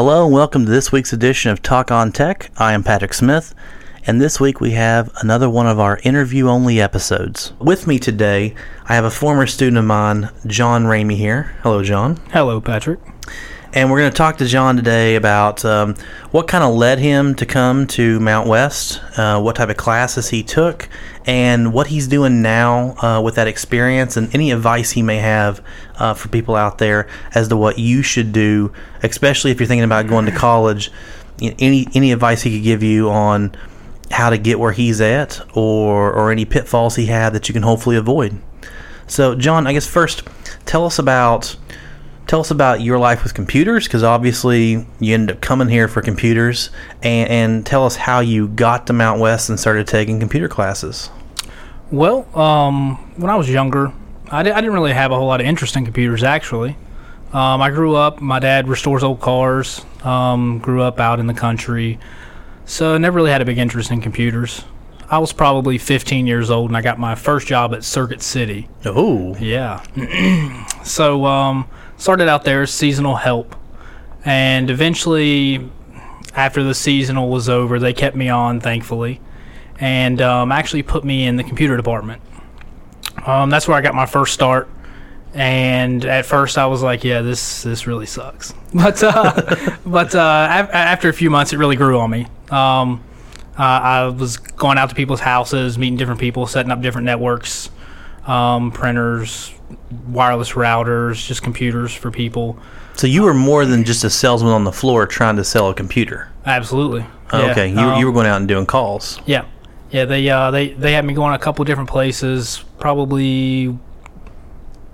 Hello and welcome to this week's edition of Talk on Tech. I am Patrick Smith, and this week we have another one of our interview only episodes. With me today, I have a former student of mine, John Ramey here. Hello, John. Hello, Patrick. And we're going to talk to John today about um, what kind of led him to come to Mountwest, uh, what type of classes he took, and what he's doing now uh, with that experience, and any advice he may have uh, for people out there as to what you should do, especially if you're thinking about going to college. Any any advice he could give you on how to get where he's at, or or any pitfalls he had that you can hopefully avoid. So, John, I guess first, tell us about tell us about your life with computers because obviously you ended up coming here for computers and, and tell us how you got to mount west and started taking computer classes Well, um, when I was younger, I, di- I didn't really have a whole lot of interest in computers, actually. Um, I grew up, my dad restores old cars, um, grew up out in the country, so I never really had a big interest in computers. I was probably 15 years old and I got my first job at Circuit City. oh Yeah. so um, started out there as seasonal help, and eventually, after the seasonal was over, they kept me on, thankfully, and um, actually put me in the computer department. Um, that's where I got my first start. And at first, I was like, "Yeah, this this really sucks." But uh, but uh, af- after a few months, it really grew on me. Um, uh, I was going out to people's houses, meeting different people, setting up different networks, um, printers, wireless routers, just computers for people. so you were more than just a salesman on the floor trying to sell a computer Absolutely. Oh, Yeah, okay you, um, you were going out and doing calls Yeah, yeah. They uh, they they had me going a couple different places, probably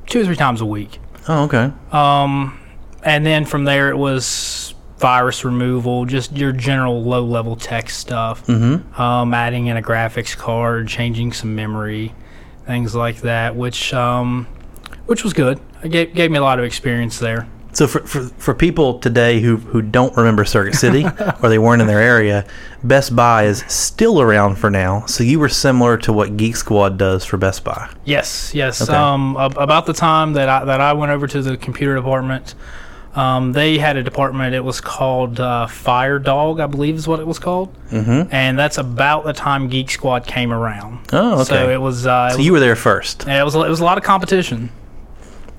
two or three times a week. oh okay Um, and then from there it was virus removal, just your general low level tech stuff. mm-hmm Um, adding in a graphics card, changing some memory, things like that, which um, which was good. It gave gave me a lot of experience there. so for, for, for people today who, who don't remember circuit city or they weren't in their area best buy is still around for now so you were similar to what geek squad does for best buy Yes, yes. Okay. Um, ab- about the time that I that I went over to the computer department, um, they had a department. It was called uh, Firedog, I believe is what it was called, mm-hmm and that's about the time Geek Squad came around. oh okay So it was. Uh, so you were there first yeah, it was. It was a lot of competition,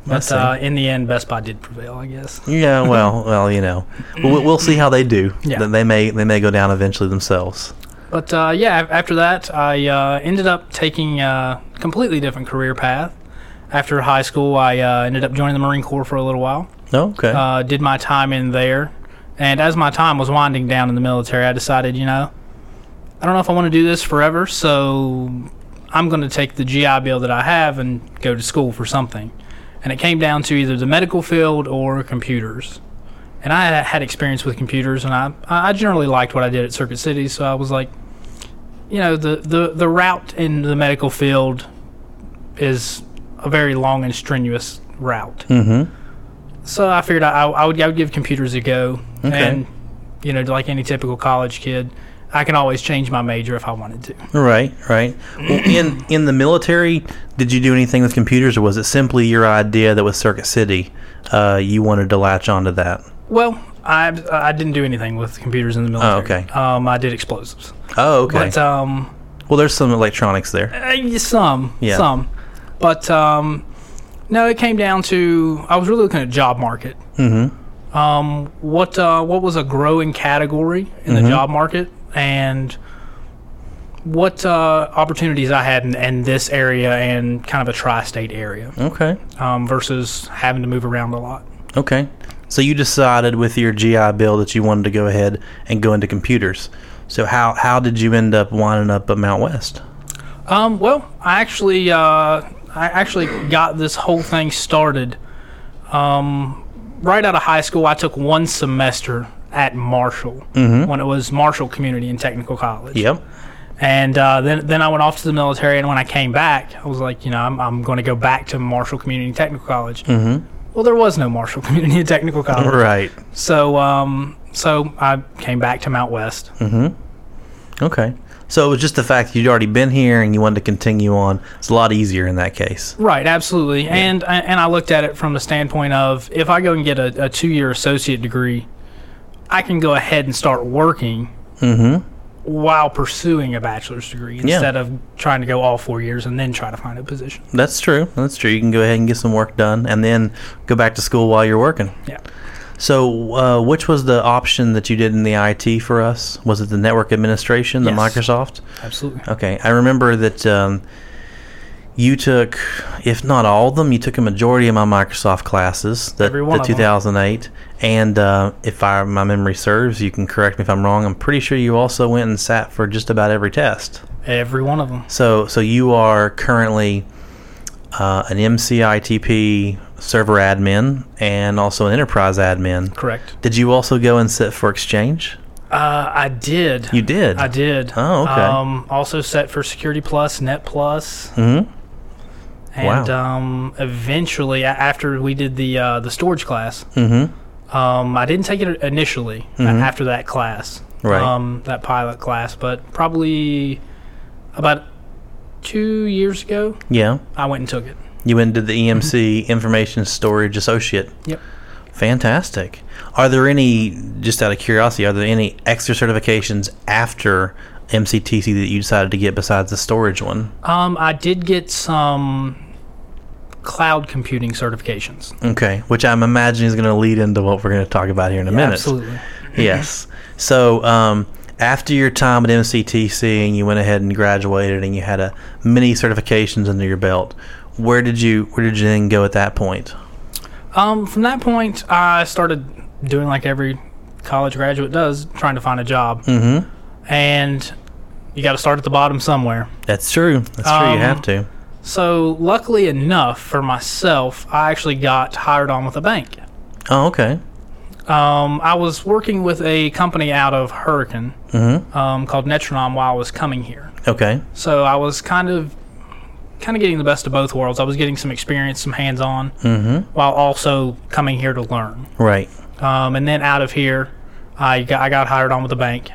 but uh, in the end, Best Buy did prevail, I guess. Yeah, well, well, you know, we'll, we'll see how they do. Yeah. They may they may go down eventually themselves. But uh, yeah, after that, I uh, ended up taking a completely different career path. After high school, I uh, ended up joining the Marine Corps for a little while. Oh, okay. uh, did my time in there. And as my time was winding down in the military, I decided, you know, I don't know if I want to do this forever, so I'm going to take the GI Bill that I have and go to school for something. And it came down to either the medical field or computers. And I had- had experience with computers, and I, I generally liked what I did at Circuit City, so I was like, you know, the, the, the route in the medical field is a very long and strenuous route. mm-hmm. So I figured I, I would I would give computers a go, Okay. and you know, like any typical college kid, I can always change my major if I wanted to. Right, right. Well, in in the military, did you do anything with computers, or was it simply your idea that with Circuit City, uh, you wanted to latch onto that? Well, I I didn't do anything with computers in the military. okay. Um, I did explosives, Oh, okay. but um, well, there's some electronics there. uh, some, Yeah. some, but um, no, it came down to I was really looking at job market. Mm-hmm. um, what uh, what was a growing category in Mhm. the job market and what uh, opportunities I had in, in this area and kind of a tri-state area Okay. um, versus having to move around a lot. Okay. So you decided with your GI Bill that you wanted to go ahead and go into computers. So how how did you end up winding up at Mountwest? Um, well, I actually uh, I actually got this whole thing started um, right out of high school. I took one semester at Marshall Mm-hmm. when it was Marshall Community and Technical College. Yep. And uh, then then I went off to the military, and when I came back, I was like, you know, I'm, I'm going to go back to Marshall Community and Technical College. Mm-hmm. Well, there was no Marshall Community and Technical College, Right. so um, so I came back to Mountwest. Mm-hmm. Okay. So it was just the fact that you'd already been here and you wanted to continue on. It's a lot easier in that case. Right, absolutely. And uh, and I looked at it from the standpoint of if I go and get a, a two year associate degree, I can go ahead and start working mm-hmm. while pursuing a bachelor's degree instead of trying to go all four years and then try to find a position. That's true. That's true. You can go ahead and get some work done, and then go back to school while you're working. Yeah. So, uh, which was the option that you did in the IT for us? Was it the network administration, the Yes. Microsoft? Absolutely. Okay, I remember that um, you took, if not all of them, you took a majority of my Microsoft classes, one the of 'em. 2008. And uh, if I, my memory serves, you can correct me if I'm wrong. I'm pretty sure you also went and sat for just about every test. Every one of them. So, so you are currently uh, an MCITP server admin and also an enterprise admin. Correct. Did you also go and sit for Exchange? Uh, I did. You did. I did. Oh, okay. Um, also set for Security Plus, Net Plus, Mm-hmm. and Wow. um, eventually, after we did the uh, the storage class, Mm-hmm. um, I didn't take it initially a- Mhm. after that class, Right. Um, that pilot class, but probably about two years ago, Yeah. I went and took it. You went to the EMC Information Storage Associate. Yep. Fantastic. Are there any, just out of curiosity, are there any extra certifications after MCTC that you decided to get besides the storage one? Um, I did get some cloud computing certifications. Okay, which I'm imagining is going to lead into what we're going to talk about here in a minute. Absolutely. yes. So, um, after your time at MCTC and you went ahead and graduated and you had a many certifications under your belt, where did you where did you then go at that point? Um, from that point, I started doing like every college graduate does, trying to find a job. Mm-hmm. And you got to start at the bottom somewhere. That's true. That's true. You Um, have to. So, luckily enough for myself, I actually got hired on with a bank. Oh, okay. Um, I was working with a company out of Hurricane Mm-hmm. um, called Netronom while I was coming here. Okay. So I was kind of kind of getting the best of both worlds. I was getting some experience, some hands-on, Mm-hmm. while also coming here to learn. Right. Um, and then out of here, I got, I got hired on with the bank.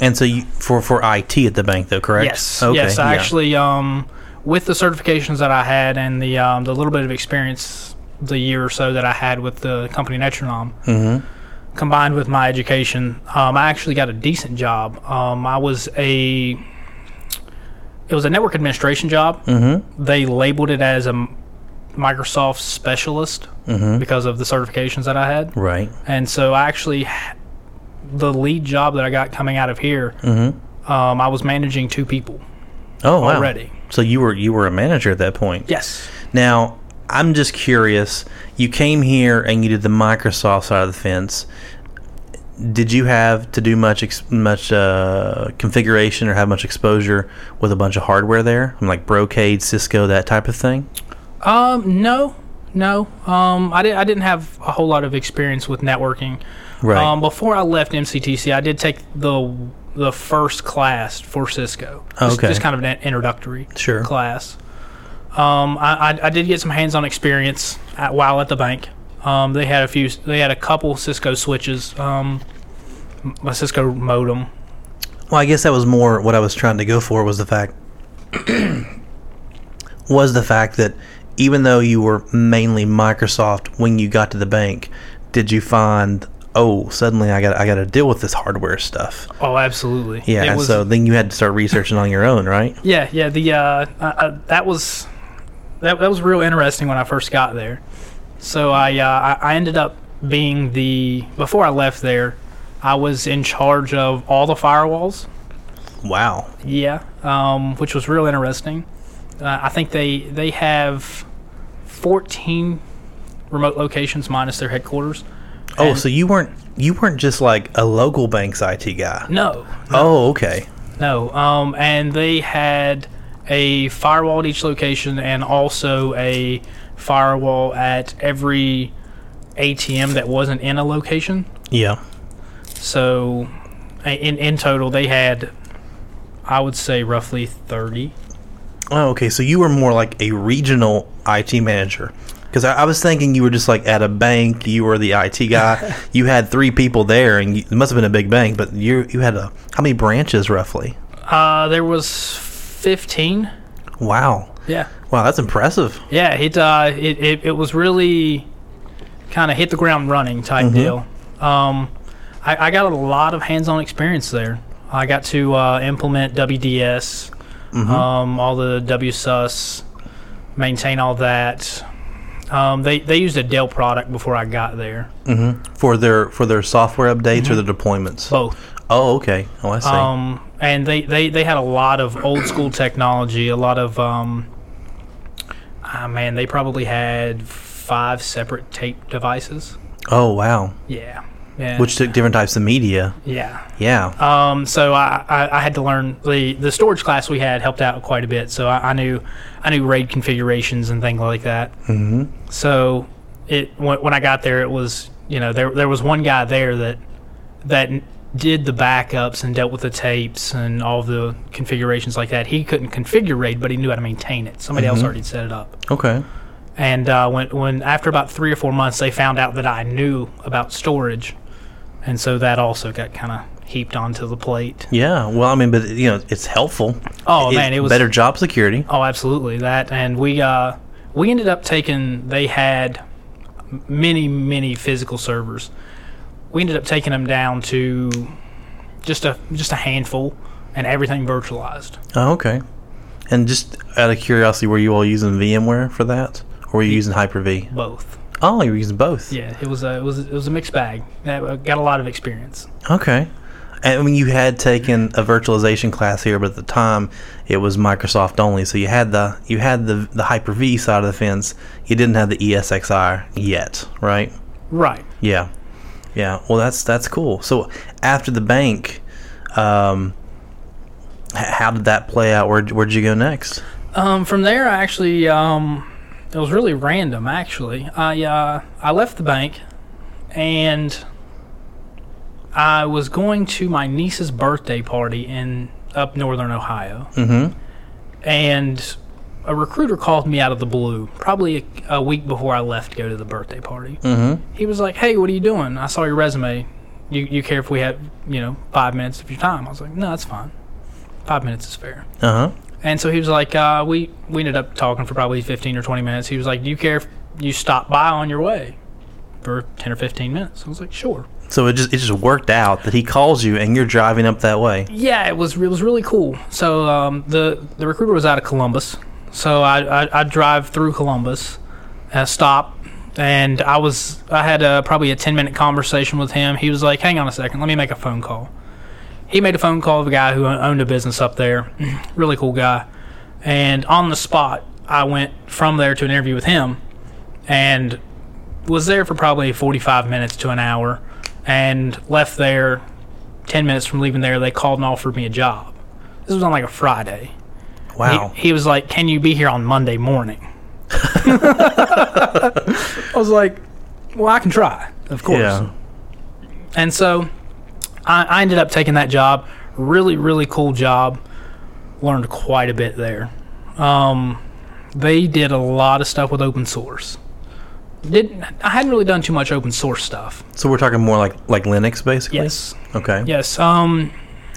And so you for for IT at the bank though, correct? Yes, Okay. yes. I yeah. actually, um, with the certifications that I had and the um, the little bit of experience, the year or so that I had with the company Netronom, Mhm. combined with my education, um, I actually got a decent job. Um, I was a it was a network administration job. Mm-hmm. They labeled it as a Microsoft specialist Mm-hmm. because of the certifications that I had, Right. and so I actually the lead job that I got coming out of here. Mm-hmm. Um, I was managing two people Oh wow. already. So you were you were a manager at that point. Yes. Now, I'm just curious. You came here and you did the Microsoft side of the fence. Did you have to do much much uh, configuration or have much exposure with a bunch of hardware there, I'm like Brocade, Cisco, that type of thing? Um, no, no. Um, I didn't. I didn't have a whole lot of experience with networking. Right. Um, before I left MCTC, I did take the the first class for Cisco. Just, Okay. Just kind of an introductory Sure. class. Um, I, I, I did get some hands-on experience at, while at the bank. Um, they had a few. They had a couple Cisco switches. Um, a Cisco modem. Well, I guess that was more what I was trying to go for was the fact was the fact that even though you were mainly Microsoft when you got to the bank, did you find oh suddenly I got I got to deal with this hardware stuff? Oh, absolutely. Yeah, It and was- so then you had to start researching on your own, right? Yeah, yeah. The uh, uh, uh, that was that, that was real interesting when I first got there. So I, uh, I ended up being the before I left there, I was in charge of all the firewalls. Wow. Yeah, um, which was real interesting. Uh, I think they they have fourteen remote locations minus their headquarters. Oh, And- so you weren't you weren't just like a local bank's IT guy. no, Oh, okay. No, um, and they had a firewall at each location and also a firewall at every ATM that wasn't in a location. Yeah. So, in in total, they had, I would say, roughly thirty. Oh, okay. So you were more like a regional IT manager. Because I, I was thinking you were just like at a bank, you were the IT guy. you had three people there, and you, it must have been a big bank. But you you had a how many branches roughly? Uh, there was fifteen. Wow, Yeah, wow, that's impressive. yeah. It uh, it, it, it was really kind of hit the ground running type deal. Um, I, I got a lot of hands-on experience there. I got to uh, implement WDS, um, all the WSUS, maintain all that. Um, they they used a Dell product before I got there. For their for their software updates or the deployments. Both. Oh, okay. Oh, I see. Um, and they, they, they had a lot of old school technology, a lot of, um, ah, man, they probably had five separate tape devices. oh, wow. Yeah. Yeah. Which took different types of media. yeah. Yeah. Um, so I, I, I had to learn the, the storage class we had helped out quite a bit. So I, I knew I knew RAID configurations and things like that. hmm So it when, when I got there, it was you know there there was one guy there that that did the backups and dealt with the tapes and all the configurations like that. He couldn't configure RAID, but he knew how to maintain it. Somebody else already set it up. Okay. And uh, when when after about three or four months, they found out that I knew about storage, and so that also got kind of heaped onto the plate. Yeah. Well, I mean, but you know, it's helpful. Oh man, it was better job security. Oh, absolutely that. And we uh, we ended up taking. They had many, many physical servers. We ended up taking them down to just a just a handful, and everything virtualized. Oh, okay. And just out of curiosity, were you all using VMware for that, or were you using Hyper-V? Both. Oh, you were using both. Yeah, it was a it was it was a mixed bag. I uh, got a lot of experience. Okay. And I mean, you had taken a virtualization class here, but at the time it was Microsoft only. So you had the you had the the Hyper V side of the fence. You didn't have the ESXi yet, right? Right. Yeah, yeah. Well, that's that's cool. So after the bank, um, how did that play out? Where where'd you go next? Um, from there, I actually um, it was really random. Actually, I uh, I left the bank, and I was going to my niece's birthday party in up northern Ohio, Mm-hmm. and a recruiter called me out of the blue, probably a, a week before I left to go to the birthday party. Mm-hmm. He was like, "Hey, what are you doing? I saw your resume. You you care if we have you know five minutes of your time?" I was like, "No, that's fine. Five minutes is fair." Uh huh. And so he was like, uh, we we ended up talking for probably fifteen or twenty minutes. He was like, "Do you care if you stop by on your way for ten or fifteen minutes?" I was like, "Sure." So it just it just worked out that he calls you and you're driving up that way. Yeah, it was it was really cool. So um, the the recruiter was out of Columbus, so I I I'd drive through Columbus, uh, stop, and I was I had a, probably a ten minute conversation with him. He was like, "Hang on a second, let me make a phone call." He made a phone call of a guy who owned a business up there, really cool guy, and on the spot, I went from there to an interview with him, and was there for probably 45 minutes to an hour, and left there 10 minutes from leaving there, they called and offered me a job. This was on like a Friday. Wow. He, he was like, Can you be here on Monday morning? I was like, Well, I can try, of course. yeah. And so I, I ended up taking that job. Really, really cool job. Learned quite a bit there. Um, they did a lot of stuff with open source. Didn't I hadn't really done too much open source stuff. So we're talking more like like Linux, basically. Yes, Okay. yes. Um,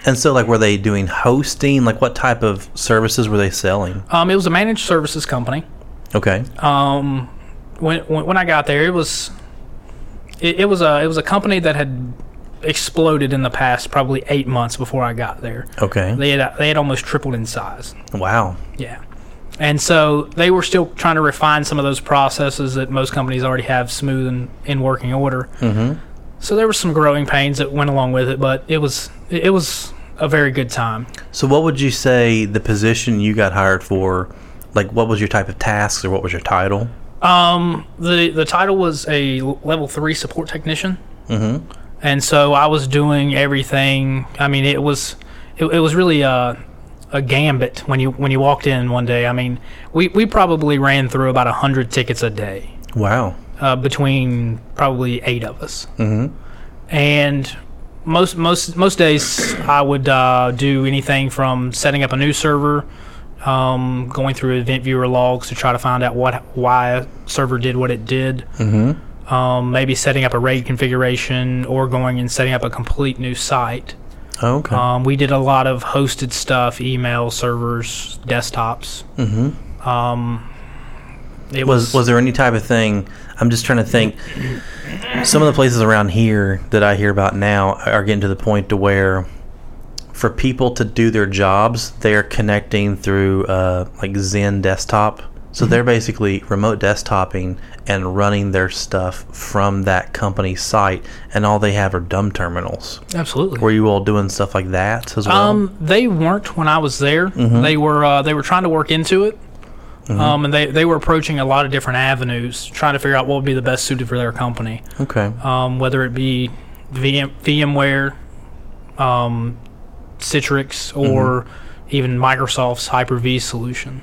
And so, like, were they doing hosting? Like, what type of services were they selling? um, it was a managed services company. Okay. Um, when, when when I got there, it was it, it was a it was a company that had exploded in the past probably eight months before I got there. Okay. They had they had almost tripled in size. Wow. Yeah. And so they were still trying to refine some of those processes that most companies already have smooth and in working order. Mm-hmm. So there were some growing pains that went along with it, but it was it was a very good time. So, what would you say the position you got hired for? Like, what was your type of tasks, or what was your title? Um, the the title was a level three support technician, Mm-hmm. and so I was doing everything. I mean, it was it, it was really a a gambit when you when you walked in one day. I mean, we we probably ran through about a hundred tickets a day. Wow. uh, between probably eight of us. Mm-hmm. And most most most days I would uh, do anything from setting up a new server, um, going through event viewer logs to try to find out what why a server did what it did. Mm-hmm. Um, maybe setting up a RAID configuration or going and setting up a complete new site. Okay. Um, we did a lot of hosted stuff, email servers, desktops. mm-hmm. Um, it Was was, was there any type of thing? I'm just trying to think. Some of the places around here that I hear about now are getting to the point to where, for people to do their jobs, they are connecting through uh, like XenDesktop. So they're basically remote desktoping and running their stuff from that company site, and all they have are dumb terminals. absolutely. Were you all doing stuff like that as well? Um, they weren't when I was there. They were uh, they were trying to work into it, um, and they, they were approaching a lot of different avenues, trying to figure out what would be the best suited for their company. okay. Um, whether it be VM, VMware, um, Citrix, or even Microsoft's Hyper V solution,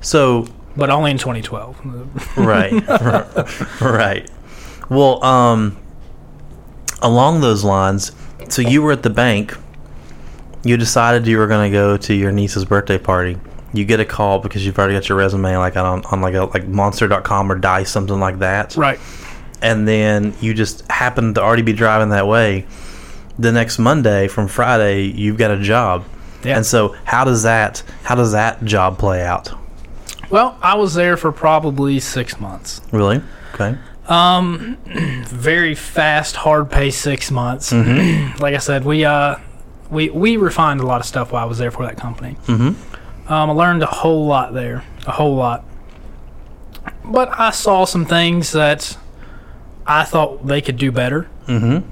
So but only in 2012. right. Right. Well um along those lines so you were at the bank. You decided you were going to go to your niece's birthday party you get a call because you've already got your resume like on, on like a like monster.com or dice something like that right. and then you just happen to already be driving that way the next monday from friday you've got a job Yeah. and so how does that how does that job play out Well, I was there for probably six months. really okay um very fast, hard paced six months. Mm-hmm. like I said, we uh, we we refined a lot of stuff while I was there for that company. Mm-hmm. Um, I learned a whole lot there, a whole lot. But I saw some things that I thought they could do better. Mm-hmm.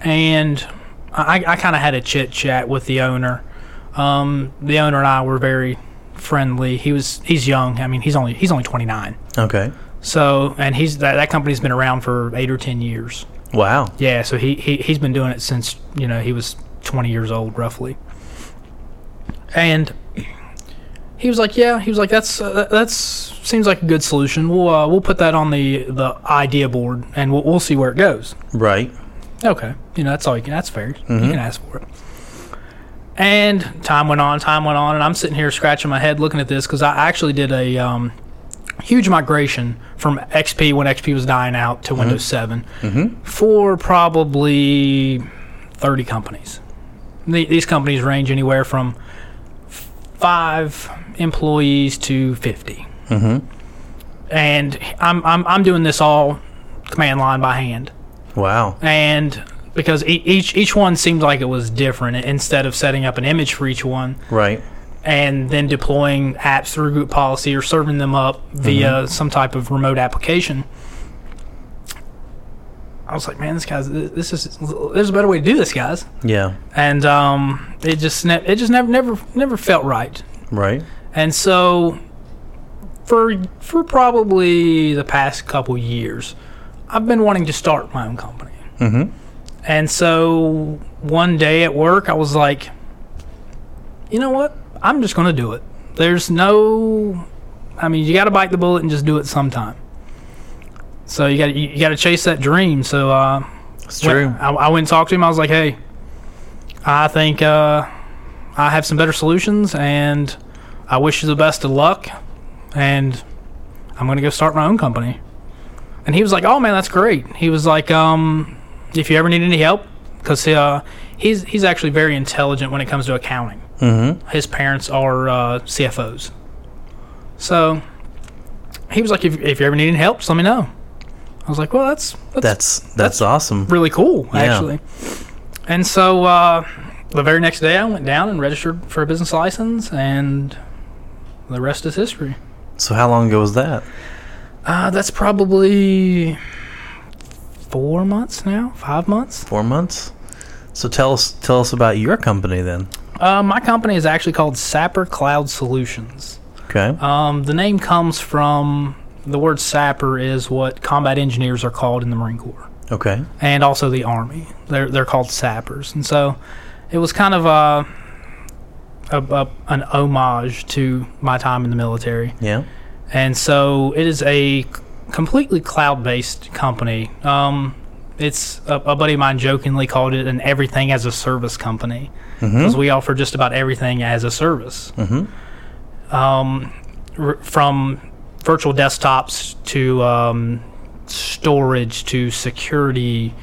And I, I kind of had a chit chat with the owner. Um, the owner and I were very friendly. He was he's young. I mean, he's only he's only twenty nine. okay So, and he's that, that company's been around for eight or ten years. wow Yeah, so he, he he's been doing it since you know he was twenty years old, roughly. And he was like, "Yeah," he was like, "That's uh, that's seems like a good solution. We'll uh, we'll put that on the the idea board, and we'll we'll see where it goes." right Okay, you know that's all you can. That's fair. You can ask for it. And time went on, time went on, and I'm sitting here scratching my head looking at this because I actually did a um, huge migration from XP when XP was dying out to Windows 7 for probably 30 companies. The- These companies range anywhere from five employees to 50. Mm-hmm. And I'm, I'm, I'm doing this all command line by hand. Wow. And because e- each each one seemed like it was different instead of setting up an image for each one. Right. And then deploying apps through group policy or serving them up via mm-hmm. some type of remote application i was like man this guy's this is there's a better way to do this guys yeah and um it just ne- it just never never never felt right right and so for for probably the past couple years, I've been wanting to start my own company. Mm-hmm. And so one day at work, I was like, you know what? I'm just going to do it. There's no, I mean, you got to bite the bullet and just do it sometime. So you got you, you got to chase that dream. So uh, it's when- true I, I went and talked to him. I was like, hey, I think uh, I have some better solutions, and I wish you the best of luck. And I'm going to go start my own company. And he was like, oh, man, that's great. He was like, um, if you ever need any help, because uh, he's, he's actually very intelligent when it comes to accounting. Mm-hmm. His parents are uh, CFOs. So he was like, if, if you ever need any help, just let me know. I was like, well, that's, that's that's that's awesome really cool, Yeah. actually. And so uh, the very next day, I went down and registered for a business license, and the rest is history. so how long ago was that Uh, that's probably four months now, five months. four months so tell us tell us about your company then Uh, my company is actually called Sapper Cloud Solutions. okay Um, the name comes from the word sapper is what combat engineers are called in the Marine Corps. okay and also the army. They're they're called sappers, and so it was kind of a, a, a an homage to my time in the military. yeah And so it is a completely cloud based company. Um, it's a, a buddy of mine jokingly called it an everything as a service company because we offer just about everything as a service. Um, r- from virtual desktops to um, storage to security,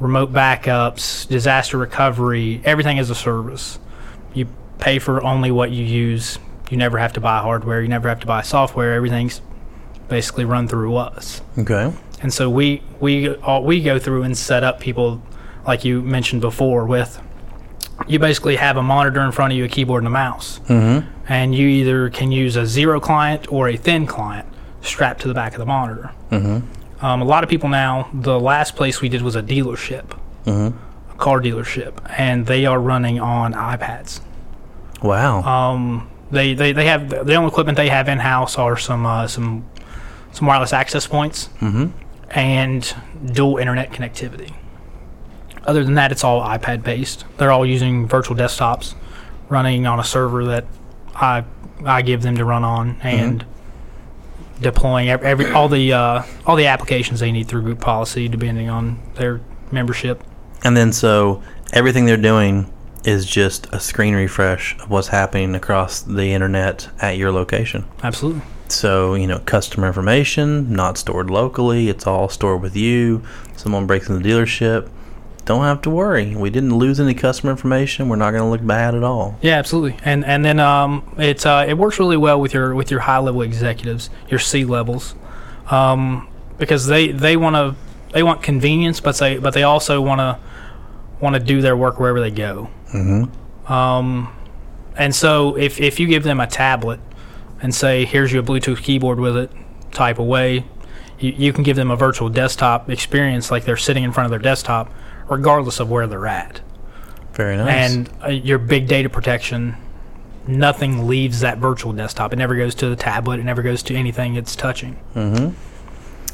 remote backups, disaster recovery, everything as a service. You pay for only what you use. You never have to buy hardware. You never have to buy software. Everything's basically run through us. Okay. And so we we all, we go through and set up people like you mentioned before with you basically have a monitor in front of you, a keyboard and a mouse. Mm-hmm. And you either can use a zero client or a thin client strapped to the back of the monitor. Mm-hmm. Um, a lot of people now, the last place we did was a dealership, Mm-hmm. a car dealership, and they are running on iPads. Wow. Um, they, they, they have the only equipment they have in house are some uh, some some wireless access points mm-hmm. and dual internet connectivity. Other than that, it's all iPad based. They're all using virtual desktops, running on a server that I I give them to run on, and deploying every, every all the uh, all the applications they need through group policy, depending on their membership. And then so everything they're doing is just a screen refresh of what's happening across the internet at your location. Absolutely. So, you know, customer information not stored locally, it's all stored with you. Someone breaks in the dealership, don't have to worry. We didn't lose any customer information. We're not going to look bad at all. Yeah, absolutely. And and then um, it's uh, it works really well with your with your high level executives, your C levels, um, because they they want to they want convenience, but they but they also want to want to do their work wherever they go. Mm-hmm. Um, and so if if you give them a tablet and say here's your Bluetooth keyboard with it, type away, you, you can give them a virtual desktop experience like they're sitting in front of their desktop, regardless of where they're at Very nice. and uh, your big data protection nothing leaves that virtual desktop it never goes to the tablet it never goes to anything it's touching Mm-hmm.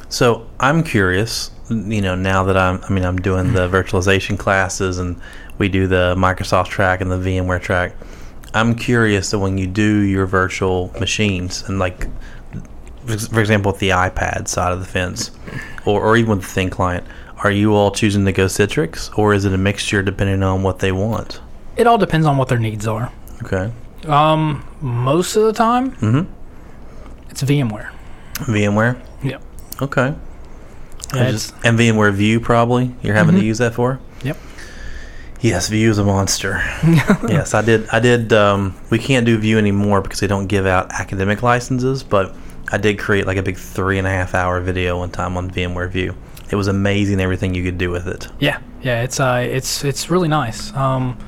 So I'm curious, you know, now that I'm, I mean, I'm doing the virtualization classes and we do the Microsoft track and the VMware track. I'm curious that when you do your virtual machines and like, for example, with the iPad side of the fence, or, or even with the thin client, are you all choosing to go Citrix or is it a mixture depending on what they want? it all depends on what their needs are Okay. um most of the time Mm-hmm. it's vmware VMware. Yep. Okay. I just, and VMware View probably you're having to use that for. Yep. Yes, View is a monster. yes, I did. I did. Um, we can't do View anymore because they don't give out academic licenses. But I did create like a big three and a half hour video one time on VMware View. It was amazing everything you could do with it. yeah yeah it's uh it's it's really nice um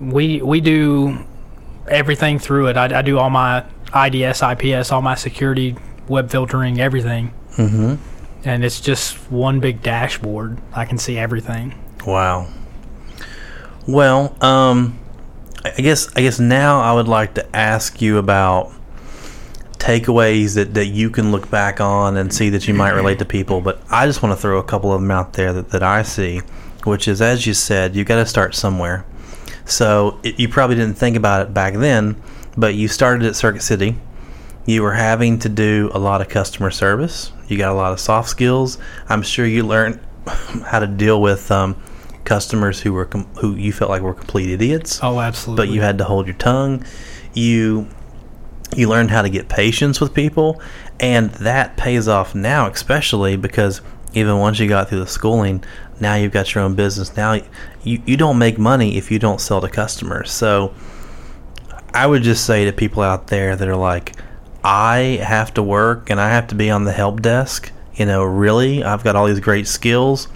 we we do everything through it i, I do all my ids ips all my security web filtering everything Mm-hmm. and it's just one big dashboard i can see everything Wow. Well, um, I I guess I guess now I would like to ask you about takeaways that, that you can look back on and see that you might relate to people. But I just want to throw a couple of them out there that, that I see, which is as you said, you got to start somewhere. So it, you probably didn't think about it back then, but you started at Circuit City. You were having to do a lot of customer service. You got a lot of soft skills. I'm sure you learned how to deal with um, customers who were com- who you felt like were complete idiots oh absolutely but you had to hold your tongue. You you learned how to get patience with people, and that pays off now, especially because even once you got through the schooling, now you've got your own business. Now you you don't make money if you don't sell to customers. So I would just say to people out there that are like, I have to work and I have to be on the help desk. You know, really, I've got all these great skills.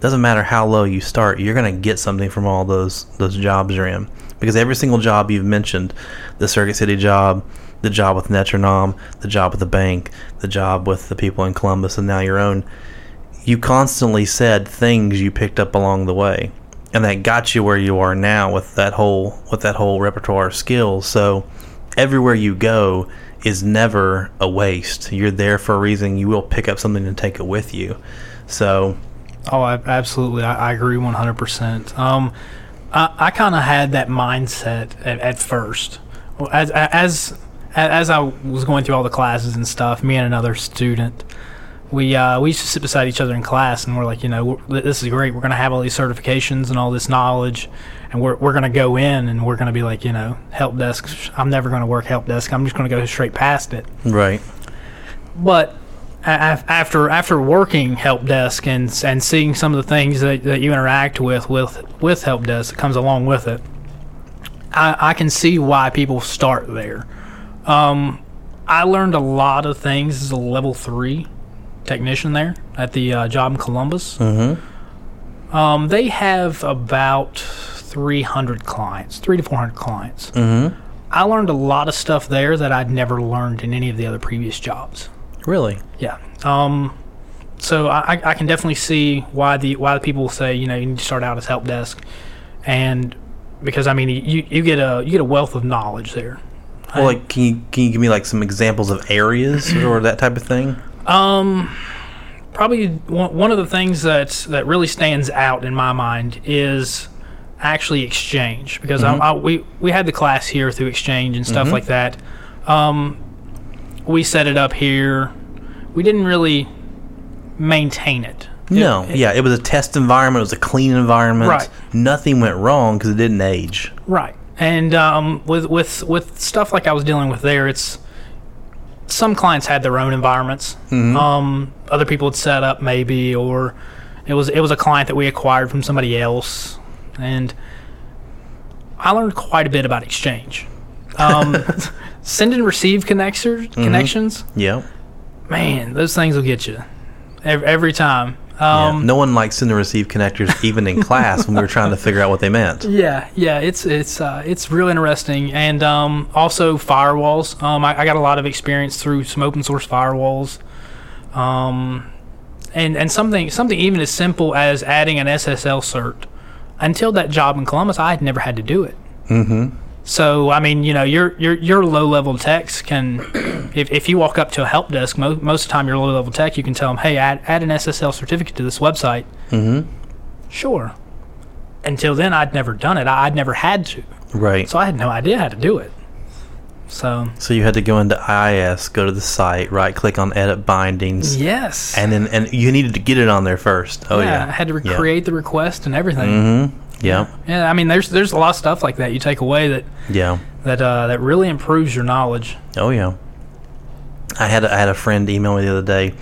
Doesn't matter how low you start, you're going to get something from all those those jobs you're in. Because every single job you've mentioned, the Circuit City job, the job with Metronome, the job with the bank, the job with the people in Columbus, and now your own, you constantly said things you picked up along the way, and that got you where you are now with that whole with that whole repertoire of skills. So everywhere you go is never a waste. You're there for a reason. You will pick up something and take it with you. So Oh, I, absolutely. I, I agree 100%. Um, I, I kind of had that mindset at, at first. As, as, as I was going through all the classes and stuff, me and another student, we, uh, we used to sit beside each other in class and we're like, you know, this is great. We're going to have all these certifications and all this knowledge. And we're, we're going to go in and we're going to be like, you know, help desk. I'm never going to work help desk. I'm just going to go straight past it right, but after after working help desk and and seeing some of the things that, that you interact with with with help desk that comes along with it I, I can see why people start there um, I learned a lot of things as a level three technician there at the uh, job in Columbus. Mm-hmm. Um, they have about 300 clients, three to 400 clients. Mm-hmm. I learned a lot of stuff there that I'd never learned in any of the other previous jobs. Really? Yeah. Um, so I, I can definitely see why the why the people say you know you need to start out as help desk, and because I mean you, you get a you get a wealth of knowledge there. Well, like, can you can you give me like some examples of areas or that type of thing? Um, probably one, of the things that that really stands out in my mind is actually exchange because I, I, we we had the class here through exchange and stuff like that. Um, we set it up here. We didn't really maintain it. No, It- yeah, it was a test environment. It was a clean environment. Right. Nothing went wrong because it didn't age. Right. And um, with with with stuff like I was dealing with there, it's some clients had their own environments. Um, other people had set up maybe, or it was it was a client that we acquired from somebody else, and I learned quite a bit about exchange. Um, send and receive connectors connections, Yeah. man, those things will get you every, every time. Yeah. Um, No one likes send and receive connectors, even in class when we were trying to figure out what they meant. Yeah, yeah, it's it's uh, it's real interesting, and um, also firewalls. Um, I, I got a lot of experience through some open source firewalls, um, and and something something even as simple as adding an SSL cert. Until that job in Columbus, I had never had to do it. Mm-hmm. So I mean, you know, your your your low level techs can, if, if you walk up to a help desk, mo- most of the time your low level tech, you can tell them, hey, add add an SSL certificate to this website. Mm-hmm. Sure. Until then, I'd never done it. I- I'd never had to. Right. So I had no idea how to do it. So So you had to go into IIS, go to the site, right click on edit bindings, yes, and then and you needed to get it on there first. Oh yeah. I had to Yeah. the request and everything. Mm-hmm. Yeah. Yeah, I mean, there's there's a lot of stuff like that you take away that Yeah. that uh, that really improves your knowledge. Oh yeah. I had a, I had a friend email me the other day.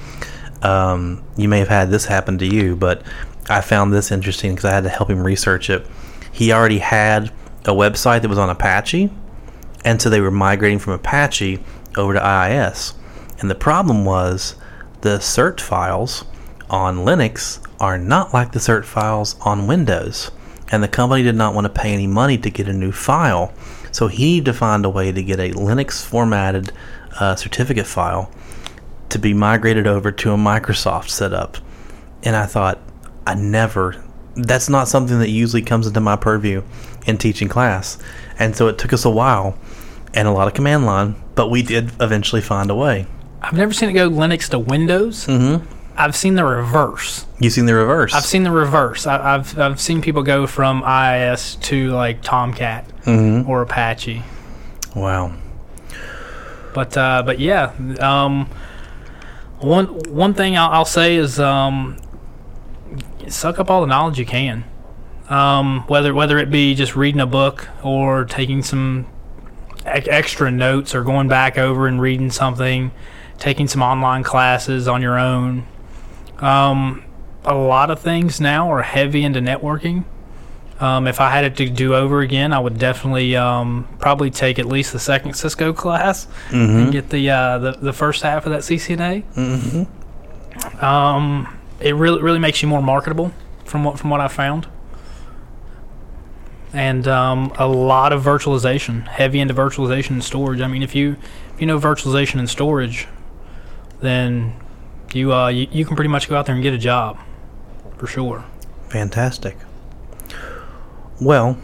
Um, you may have had this happen to you, but I found this interesting because I had to help him research it. He already had a website that was on Apache, and so they were migrating from Apache over to IIS. And the problem was the cert files on Linux are not like the cert files on Windows. And the company did not want to pay any money to get a new file. So he needed to find a way to get a Linux formatted uh, certificate file to be migrated over to a Microsoft setup. And I thought, I never, that's not something that usually comes into my purview in teaching class. And so it took us a while and a lot of command line, but we did eventually find a way. I've never seen it go Linux to Windows. Mm-hmm. I've seen the reverse. You've seen the reverse? I've seen the reverse. I, I've I've seen people go from IIS to like Tomcat Mhm. or Apache. Wow. But uh, but yeah, um, one one thing I'll, I'll say is um, suck up all the knowledge you can. Um, whether whether it be just reading a book or taking some e- extra notes or going back over and reading something, taking some online classes on your own. Um, a lot of things now are heavy into networking. Um, if I had it to do over again, I would definitely um, probably take at least the second Cisco class and get the, uh, the the first half of that CCNA. Mm-hmm. Um, it really really makes you more marketable from what from what I found. And um, a lot of virtualization, heavy into virtualization and storage. I mean, if you if you know virtualization and storage, then you uh you, you can pretty much go out there and get a job for sure. Fantastic. Well,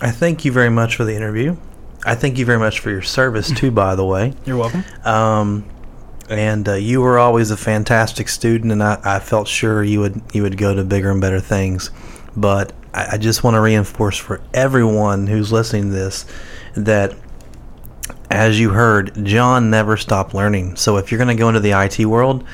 I thank you very much for the interview. I thank you very much for your service too, by the way. You're welcome. Um, and uh, you were always a fantastic student, and I, I felt sure you would you would go to bigger and better things. But I, I just want to reinforce for everyone who's listening to this that, as you heard, John never stopped learning. So if you're going to go into the IT world,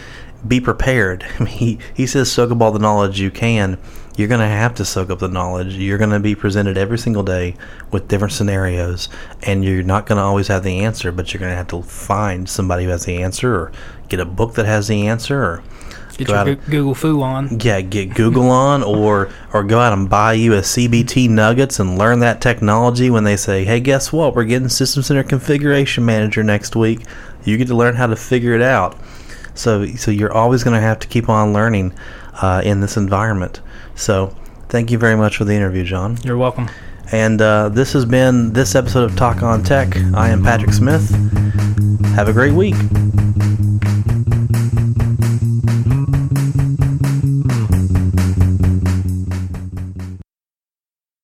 be prepared. He he says soak up all the knowledge you can. You're going to have to soak up the knowledge. You're going to be presented every single day with different scenarios, and you're not going to always have the answer, but you're going to have to find somebody who has the answer, or get a book that has the answer, or Get Go your Google Fu on. yeah, get Google on or or go out and buy you a CBT Nuggets and learn that technology when they say, "Hey, guess what? We're getting System Center Configuration Manager next week." You get to learn how to figure it out. So so you're always going to have to keep on learning uh, in this environment. So thank you very much for the interview, John. You're welcome. And uh, this has been this episode of Talk on Tech. I am Patrick Smith. Have a great week.